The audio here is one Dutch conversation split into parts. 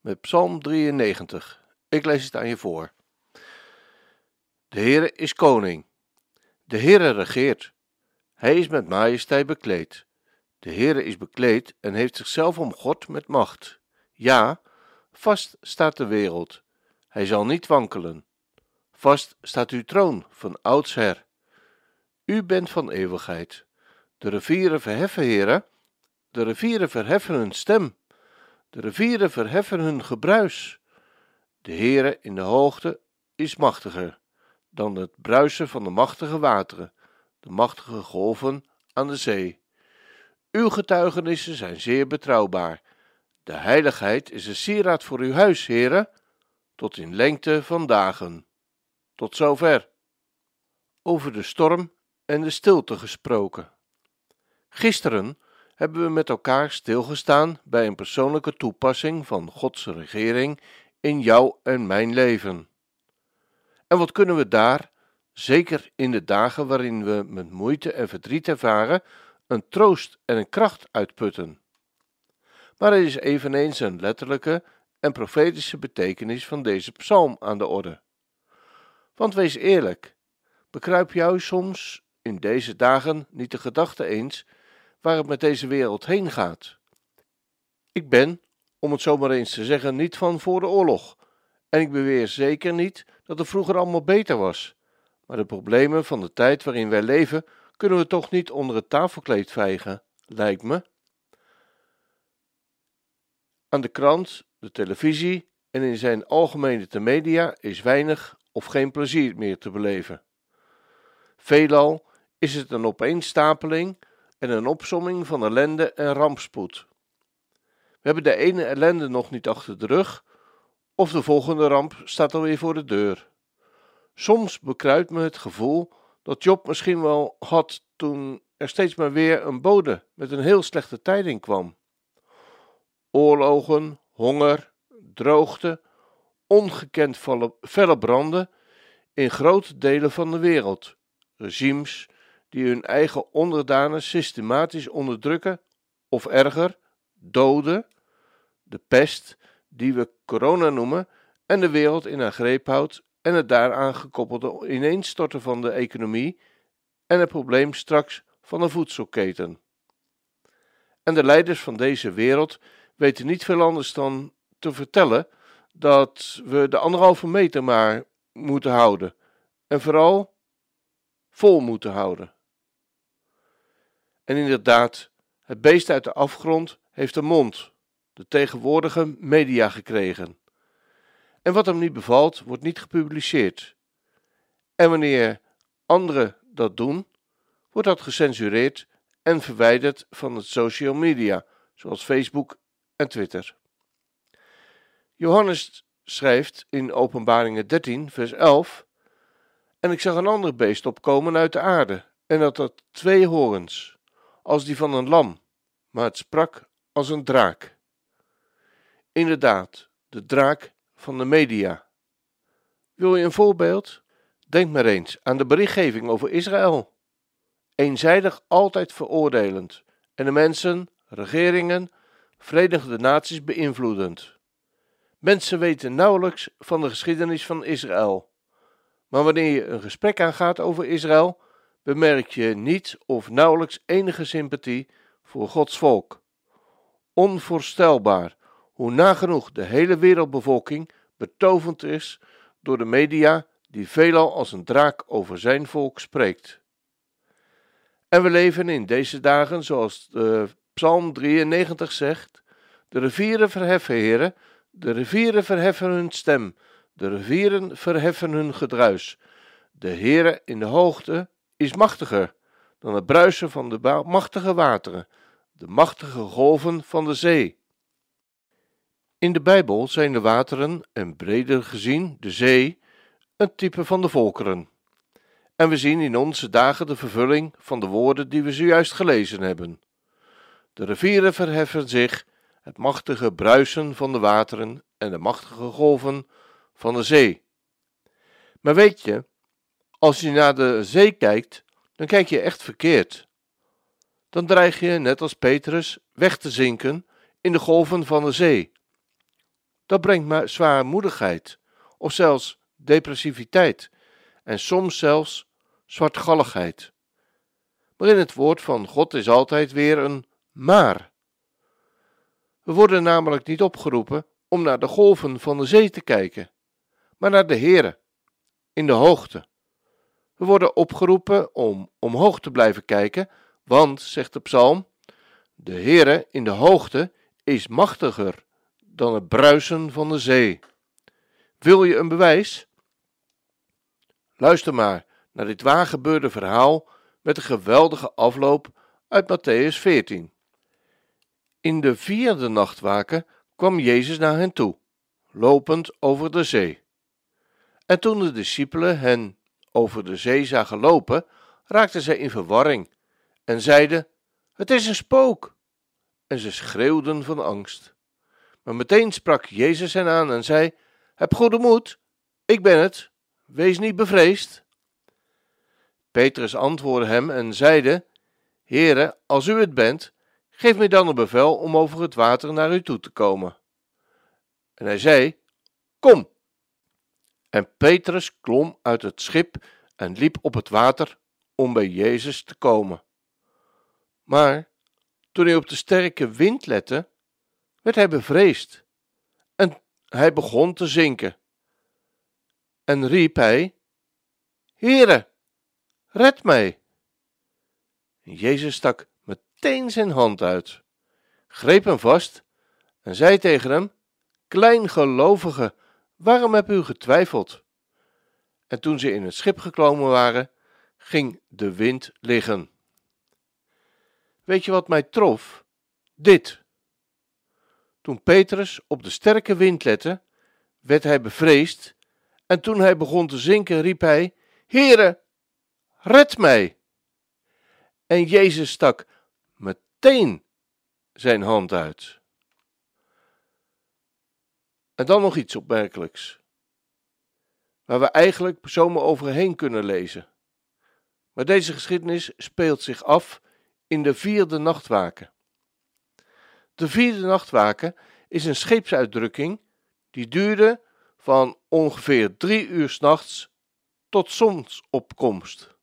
met Psalm 93. Ik lees het aan je voor. De Heere is koning. De Heere regeert. Hij is met majesteit bekleed. De Heere is bekleed en heeft zichzelf omgord met macht. Ja, vast staat de wereld. Hij zal niet wankelen. Vast staat uw troon van oudsher. U bent van eeuwigheid. De rivieren verheffen, Heere. De rivieren verheffen hun stem. De rivieren verheffen hun gebruis. De Heere in de hoogte is machtiger dan het bruisen van de machtige wateren, de machtige golven aan de zee. Uw getuigenissen zijn zeer betrouwbaar. De heiligheid is een sieraad voor uw huis, Heere, tot in lengte van dagen. Tot zover. Over de storm en de stilte gesproken. Gisteren hebben we met elkaar stilgestaan bij een persoonlijke toepassing van Gods regering in jouw en mijn leven. En wat kunnen we daar, zeker in de dagen waarin we met moeite en verdriet ervaren, een troost en een kracht uitputten? Maar er is eveneens een letterlijke en profetische betekenis van deze psalm aan de orde. Want wees eerlijk, bekruip jou soms in deze dagen niet de gedachte eens waar het met deze wereld heen gaat. Ik ben, om het zomaar eens te zeggen, niet van voor de oorlog. En ik beweer zeker niet dat het vroeger allemaal beter was. Maar de problemen van de tijd waarin wij leven kunnen we toch niet onder het tafelkleed vijgen, lijkt me. Aan de krant, de televisie en in zijn algemene te media is weinig of geen plezier meer te beleven. Veelal is het een opeenstapeling en een opsomming van ellende en rampspoed. We hebben de ene ellende nog niet achter de rug, of de volgende ramp staat alweer voor de deur. Soms bekruipt me het gevoel dat Job misschien wel had toen er steeds maar weer een bode met een heel slechte tijding kwam. Oorlogen, honger, droogte, ongekend felle branden in grote delen van de wereld, regimes die hun eigen onderdanen systematisch onderdrukken, of erger, doden, de pest, die we corona noemen, en de wereld in haar greep houdt en het daaraan gekoppelde ineenstorten van de economie en het probleem straks van de voedselketen. En de leiders van deze wereld weten niet veel anders dan te vertellen dat we de anderhalve meter maar moeten houden en vooral vol moeten houden. En inderdaad, het beest uit de afgrond heeft een mond, de tegenwoordige media gekregen. En wat hem niet bevalt, wordt niet gepubliceerd. En wanneer anderen dat doen, wordt dat gecensureerd en verwijderd van het social media, zoals Facebook en Twitter. Johannes schrijft in Openbaringen 13, vers 11: En ik zag een ander beest opkomen uit de aarde, en dat had twee horens als die van een lam, maar het sprak als een draak. Inderdaad, de draak van de media. Wil je een voorbeeld? Denk maar eens aan de berichtgeving over Israël. Eenzijdig altijd veroordelend en de mensen, regeringen, Verenigde Naties beïnvloedend. Mensen weten nauwelijks van de geschiedenis van Israël. Maar wanneer je een gesprek aangaat over Israël, bemerk je niet of nauwelijks enige sympathie voor Gods volk. Onvoorstelbaar hoe nagenoeg de hele wereldbevolking betovend is door de media die veelal als een draak over zijn volk spreekt. En we leven in deze dagen, zoals de Psalm 93 zegt: De rivieren verheffen, heren, de rivieren verheffen hun stem, de rivieren verheffen hun gedruis. De Heere in de hoogte is machtiger dan het bruisen van de machtige wateren, de machtige golven van de zee. In de Bijbel zijn de wateren, en breder gezien de zee, een type van de volkeren. En we zien in onze dagen de vervulling van de woorden die we zojuist gelezen hebben. De rivieren verheffen zich, het machtige bruisen van de wateren en de machtige golven van de zee. Maar weet je, als je naar de zee kijkt, dan kijk je echt verkeerd. Dan dreig je, net als Petrus, weg te zinken in de golven van de zee. Dat brengt maar zwaarmoedigheid, of zelfs depressiviteit, en soms zelfs zwartgalligheid. Maar in het woord van God is altijd weer een maar. We worden namelijk niet opgeroepen om naar de golven van de zee te kijken, maar naar de Heere, in de hoogte. We worden opgeroepen om omhoog te blijven kijken, want, zegt de psalm, de Heere in de hoogte is machtiger dan het bruisen van de zee. Wil je een bewijs? Luister maar naar dit waargebeurde verhaal met een geweldige afloop uit Matthäus 14. In de vierde nachtwaken kwam Jezus naar hen toe, lopend over de zee. En toen de discipelen hen over de zee zagen lopen, raakten zij in verwarring en zeiden: Het is een spook! En ze schreeuwden van angst. Maar meteen sprak Jezus hen aan en zei: Heb goede moed, ik ben het, wees niet bevreesd. Petrus antwoordde hem en zeide: Heere, als u het bent, geef mij dan een bevel om over het water naar u toe te komen. En hij zei: Kom. En Petrus klom uit het schip en liep op het water om bij Jezus te komen. Maar toen hij op de sterke wind lette, werd hij bevreesd en hij begon te zinken. En riep hij: Heere, red mij! En Jezus stak meteen zijn hand uit, greep hem vast en zei tegen hem: Kleingelovige, waarom heb u getwijfeld? En toen ze in het schip gekomen waren, ging de wind liggen. Weet je wat mij trof? Dit. Toen Petrus op de sterke wind lette, werd hij bevreesd, en toen hij begon te zinken, riep hij: Heere, red mij! En Jezus stak meteen zijn hand uit. En dan nog iets opmerkelijks, waar we eigenlijk zomaar overheen kunnen lezen. Maar deze geschiedenis speelt zich af in de vierde nachtwaken. De vierde nachtwaken is een scheepsuitdrukking die duurde van ongeveer drie uur s'nachts tot zonsopkomst.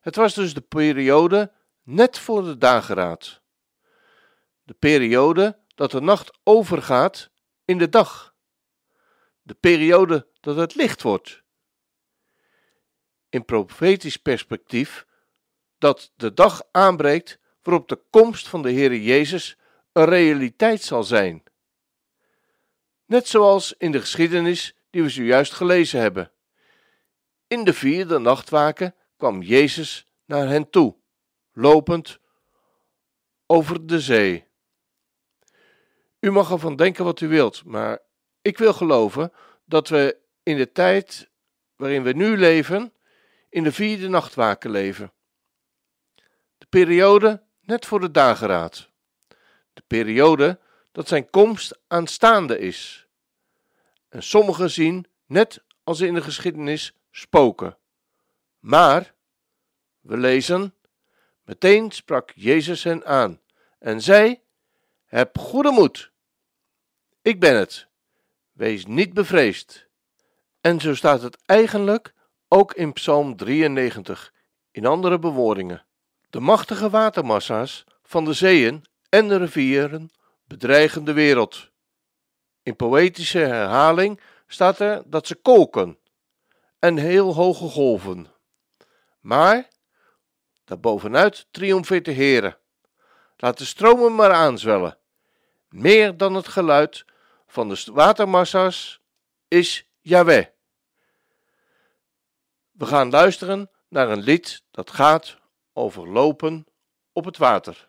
Het was dus de periode net voor de dageraad. De periode dat de nacht overgaat in de dag. De periode dat het licht wordt. In profetisch perspectief dat de dag aanbreekt waarop de komst van de Heere Jezus een realiteit zal zijn. Net zoals in de geschiedenis die we zojuist gelezen hebben. In de vierde nachtwaken kwam Jezus naar hen toe, lopend over de zee. U mag ervan denken wat u wilt, maar ik wil geloven dat we in de tijd waarin we nu leven, in de vierde nachtwaken leven. De periode net voor de dageraad. De periode dat zijn komst aanstaande is. En sommigen zien, net als in de geschiedenis, spoken. Maar, we lezen, meteen sprak Jezus hen aan en zei, heb goede moed. Ik ben het. Wees niet bevreesd. En zo staat het eigenlijk ook in Psalm 93, in andere bewoordingen. De machtige watermassa's van de zeeën en de rivieren bedreigen de wereld. In poëtische herhaling staat er dat ze kolken en heel hoge golven. Maar daarbovenuit triomfeert de Heere. Laat de stromen maar aanzwellen. Meer dan het geluid van de watermassa's is Yahweh. We gaan luisteren naar een lied dat gaat over lopen op het water.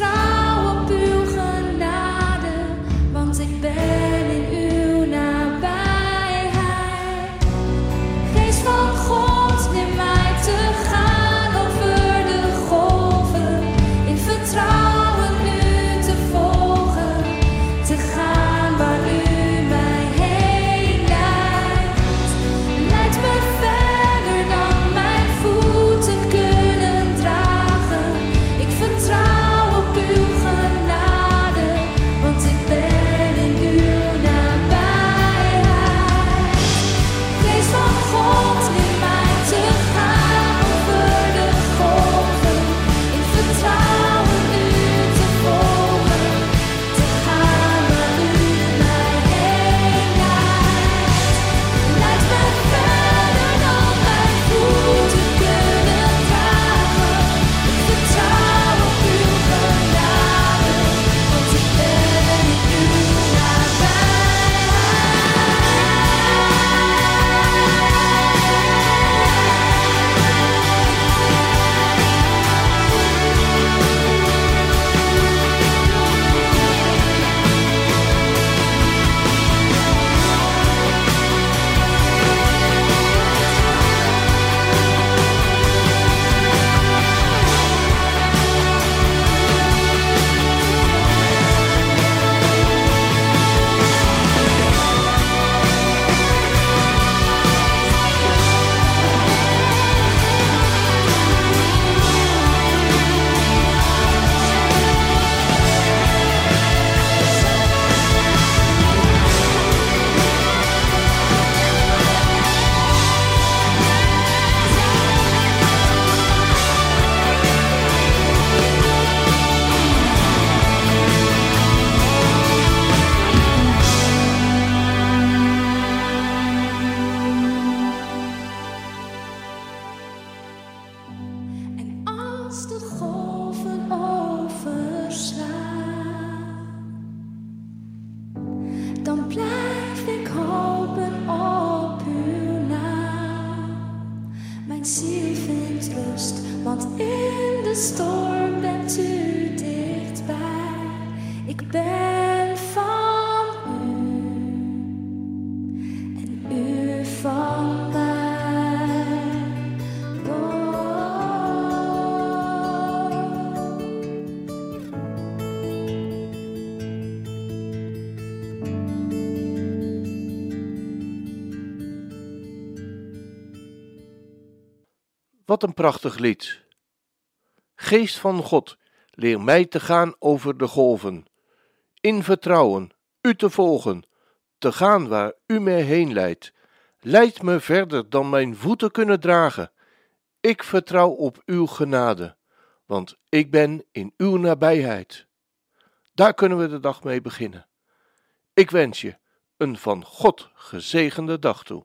Ik Wat een prachtig lied. Geest van God, leer mij te gaan over de golven. In vertrouwen, u te volgen, te gaan waar u mij heen leidt. Leid me verder dan mijn voeten kunnen dragen. Ik vertrouw op uw genade, want ik ben in uw nabijheid. Daar kunnen we de dag mee beginnen. Ik wens je een van God gezegende dag toe.